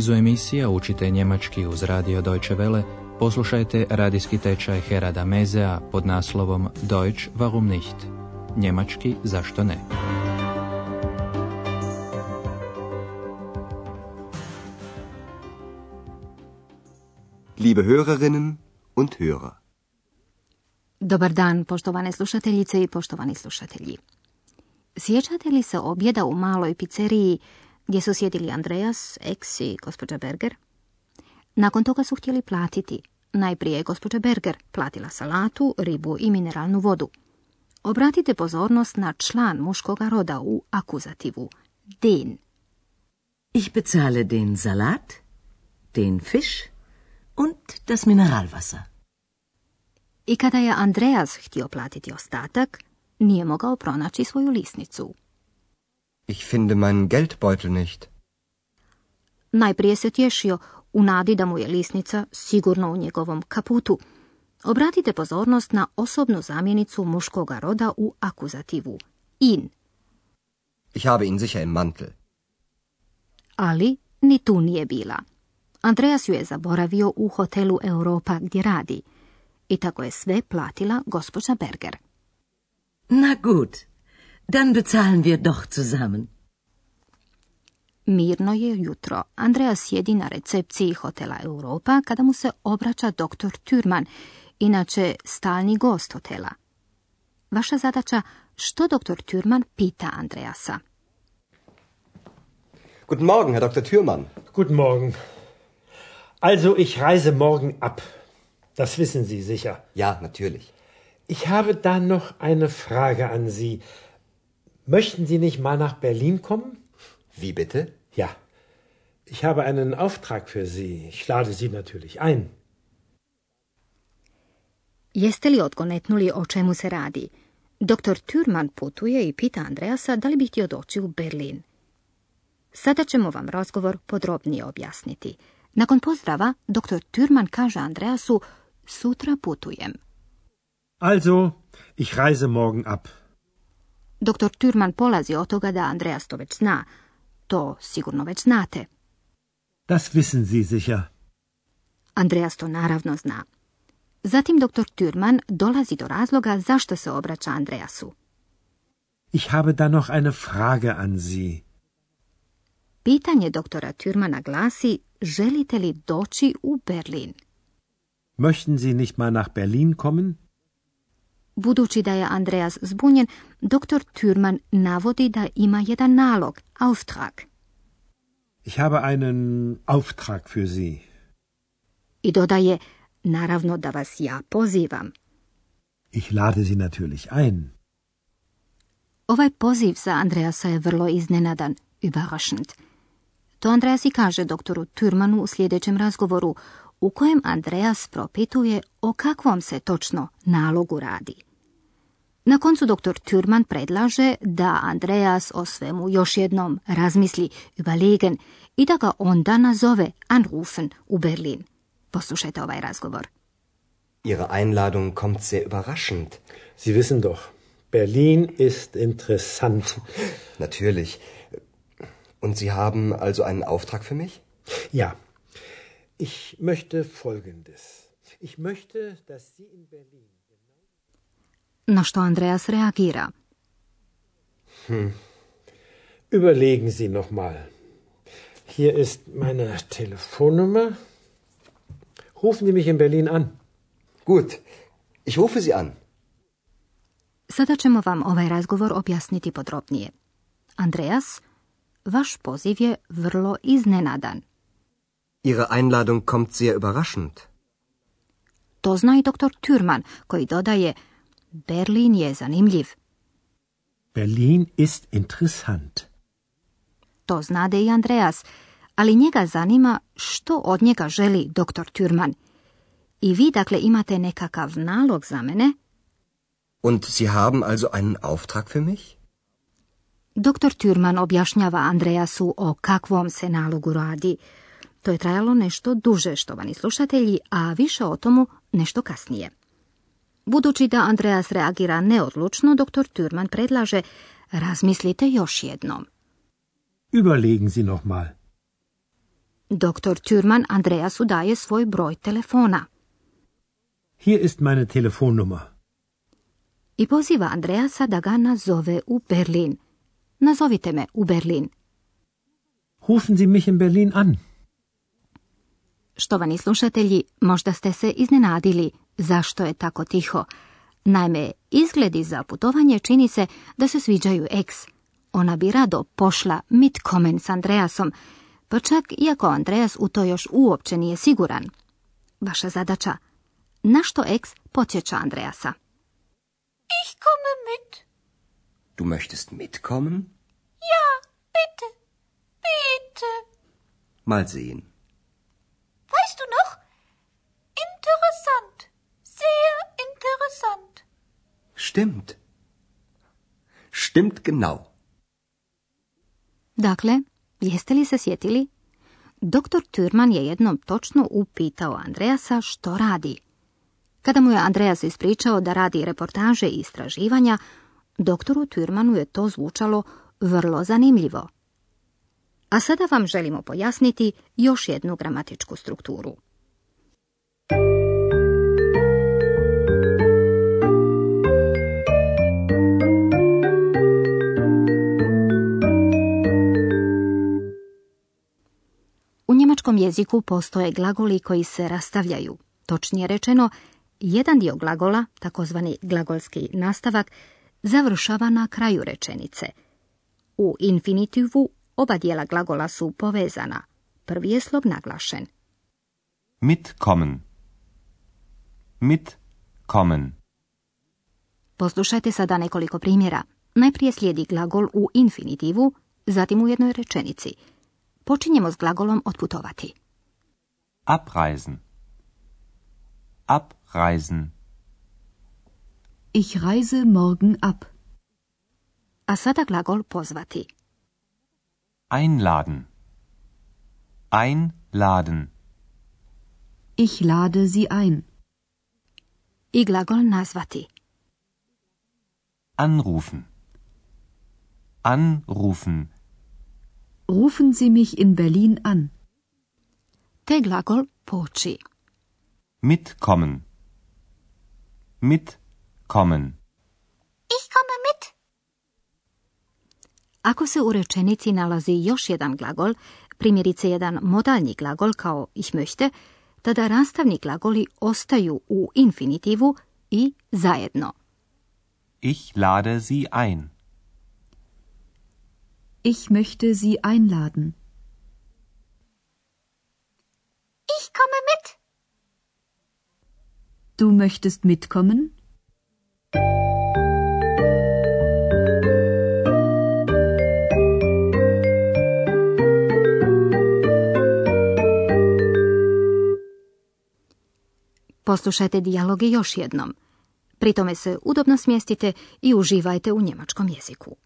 nizu emisija učite njemački uz radio Deutsche Welle, poslušajte radijski tečaj Herada Mezea pod naslovom Deutsch warum nicht? Njemački zašto ne? Liebe Hörerinnen und Hörer. Dobar dan, poštovane slušateljice i poštovani slušatelji. Sjećate li se objeda u maloj pizzeriji gdje su sjedili Andreas, Ex i gospođa Berger? Nakon toga su htjeli platiti. Najprije je gospođa Berger platila salatu, ribu i mineralnu vodu. Obratite pozornost na član muškoga roda u akuzativu. Den. Ich bezahle den Salat, den Fisch und das Mineralwasser. I kada je Andreas htio platiti ostatak, nije mogao pronaći svoju lisnicu. Ich finde meinen Geldbeutel nicht. Najprije se tješio u nadi da mu je lisnica sigurno u njegovom kaputu. Obratite pozornost na osobnu zamjenicu muškoga roda u akuzativu. In. Ich habe ihn sicher im Mantel. Ali ni tu nije bila. Andreas ju je zaboravio u hotelu Europa gdje radi. I tako je sve platila gospođa Berger. Na gut, dann bezahlen wir doch zusammen. Mirno je jutro. Andreas sjedi na recepciji hotela Europa kada mu se obraća doktor Türman, inače stalni gost hotela. Vaša zadaća što doktor Türman pita Andreasa. Guten Morgen, Herr Dr. Thürmann. Guten Morgen. Also, ich reise morgen ab. Das wissen Sie sicher. Ja, natürlich. Ich habe da noch eine Frage an Sie. Möchten Sie nicht mal nach Berlin kommen? Wie bitte? Ja. Ich habe einen Auftrag für Sie. Ich lade Sie natürlich ein. Jeste li odgonetnuli o čemu se radi? Doktor Türman putuje i pita Andreasa da li bi htio doći u Berlin. Sada ćemo vam razgovor podrobnije objasniti. Nakon pozdrava, doktor Türman kaže Andreasu, sutra putujem. Also, ich reise morgen ab. Doktor Türman polazi od toga da Andreas to već zna. To sigurno već znate. Das wissen Sie sicher. Andreas to naravno zna. Zatim doktor Türman dolazi do razloga zašto se obraća Andreasu. Ich habe da noch eine Frage an Sie. Pitanje doktora Türmana glasi, želite li doći u Berlin? Möchten Sie nicht mal nach Berlin kommen? Budući da je Andreas zbunjen, doktor Türman navodi da ima jedan nalog, Auftrag. Ich habe einen Auftrag für Sie. I dodaje, naravno da vas ja pozivam. Ich lade Sie natürlich ein. Ovaj poziv za Andreasa je vrlo iznenadan, überraschend. To Andreas i kaže doktoru Türmanu u sljedećem razgovoru, u kojem Andreas propituje o kakvom se točno nalogu radi. Na koncu doktor Türman predlaže da Andreas o svemu još jednom razmisli überlegen i da ga onda nazove anrufen u Berlin. Poslušajte ovaj razgovor. Ihre Einladung kommt sehr überraschend. Sie wissen doch, Berlin ist interessant. Natürlich. Und Sie haben also einen Auftrag für mich? Ja, ich möchte Folgendes. Ich möchte, dass Sie in Berlin... Na što Andreas reagira. Überlegen Sie noch mal. Hier ist meine Telefonnummer. Rufen Sie mich in Berlin an. Gut, ich rufe Sie an. Sada ćemo vam ovaj razgovor objasniti podrobnije. Andreas, vaš poziv je vrlo iznenadan. Ihre Einladung kommt sehr überraschend. To zna i doktor Türman, koji dodaje Berlin je zanimljiv. Berlin ist interessant. To znade i Andreas, ali njega zanima što od njega želi doktor Türman. I vi dakle imate nekakav nalog za mene? Und Sie haben also einen Auftrag für mich? Doktor Türman objašnjava Andreasu o kakvom se nalogu radi. To je trajalo nešto duže, štovani slušatelji, a više o tomu nešto kasnije. Budući da Andreas reagira neodlučno, doktor Türman predlaže razmislite još jednom. Überlegen Sie noch mal. Doktor Türman Andreasu daje svoj broj telefona. Hier ist meine Telefonnummer. I poziva Andreasa da ga nazove u Berlin. Nazovite me u Berlin. Rufen Sie mich in Berlin an. Štovani slušatelji, možda ste se iznenadili zašto je tako tiho. Naime, izgledi za putovanje čini se da se sviđaju eks. Ona bi rado pošla mitkomen s Andreasom, pa čak iako Andreas u to još uopće nije siguran. Vaša zadaća, na što eks podsjeća Andreasa? Ich komme mit. Du möchtest mitkommen? Ja, bitte. Bitte. Mal sehen. Weißt du noch? Interessant. Sehr interessant. Stimmt. Stimmt genau. Dakle, jeste li se sjetili? Doktor Türman je jednom točno upitao Andreasa što radi. Kada mu je Andreas ispričao da radi reportaže i istraživanja, doktoru Türmanu je to zvučalo vrlo zanimljivo. A sada vam želimo pojasniti još jednu gramatičku strukturu. Njemačkom jeziku postoje glagoli koji se rastavljaju. Točnije rečeno, jedan dio glagola, takozvani glagolski nastavak, završava na kraju rečenice. U infinitivu oba dijela glagola su povezana. Prvi je slog naglašen. Mitkommen. Mitkommen. Poslušajte sada nekoliko primjera. Najprije slijedi glagol u infinitivu, zatim u jednoj rečenici. Počinjemo s glagolom otputovati. Abreisen. Abreisen. Ich reise morgen ab. A sada glagol pozvati. Einladen. Einladen. Ich lade sie ein. I glagol nazvati. Anrufen. Anrufen. Rufen Sie mich in Berlin an. Te glagol poči. Mitkommen. Mitkommen. Ich komme mit. Ako se u rečenici nalazi još jedan glagol, primjerice jedan modalni glagol kao ich möchte, tada rastavni glagoli ostaju u infinitivu i zajedno. Ich lade Sie ein. Ich möchte Sie einladen. Ich komme mit. Du möchtest mitkommen? Poslušajte dijaloge još jednom. Pri tome se udobno smjestite i uživajte u njemačkom jeziku.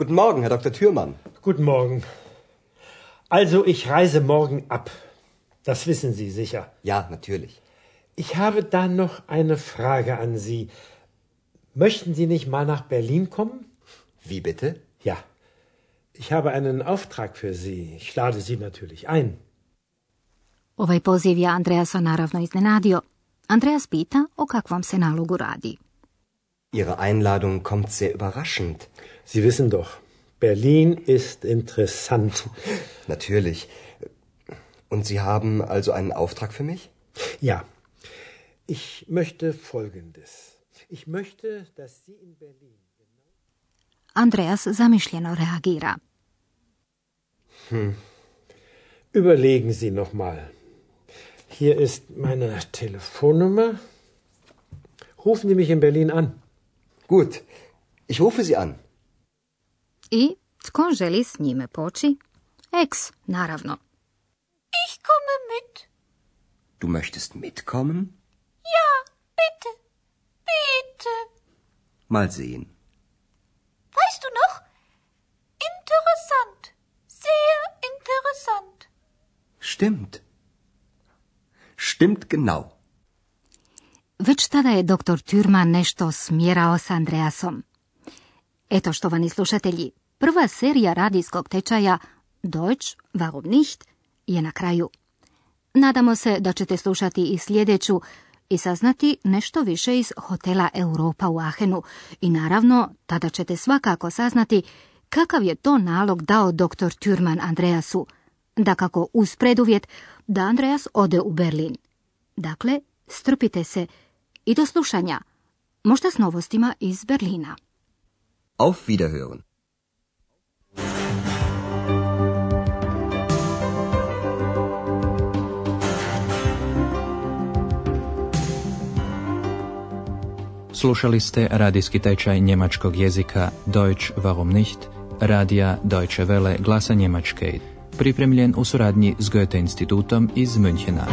Guten Morgen, Herr Dr. Thürmann. Guten Morgen. Also, ich reise morgen ab. Das wissen Sie sicher. Ja, natürlich. Ich habe da noch eine Frage an Sie. Möchten Sie nicht mal nach Berlin kommen? Wie bitte? Ja. Ich habe einen Auftrag für Sie. Ich lade Sie natürlich ein. Ovaj poziv je Andreasa naravno iznenadio. Andreas pita o kakvom se nalogu radi. Ihre Einladung kommt sehr überraschend. Sie wissen doch, Berlin ist interessant. Natürlich. Und Sie haben also einen Auftrag für mich? Ja. Ich möchte Folgendes. Ich möchte, dass Sie in Berlin. Andreas zamišljeno reagira. Überlegen Sie noch mal. Hier ist meine Telefonnummer. Rufen Sie mich in Berlin an. Gut. Ich rufe Sie an. I tko želi s njime poći? Ex, naravno. Ich komme mit. Du möchtest mitkommen? Ja, bitte. Bitte. Mal sehen. Weißt du noch? Interessant. Sehr interessant. Stimmt. Stimmt genau. Već tada je doktor Türman nešto smjerao s Andreasom. Eto, štovani slušatelji, prva serija radijskog tečaja Deutsch, warum nicht, je na kraju. Nadamo se da ćete slušati i sljedeću i saznati nešto više iz hotela Europa u Ahenu i naravno tada ćete svakako saznati kakav je to nalog dao doktor Türman Andreasu, da kako uz preduvjet da Andreas ode u Berlin. Dakle, strpite se i do slušanja, možda s novostima iz Berlina. Auf Wiederhören. Slušali ste radijski tečaj njemačkog jezika Deutsch warum nicht, radija Deutsche Welle glasa Njemačke, pripremljen u suradnji s Goethe institutom iz Münchena.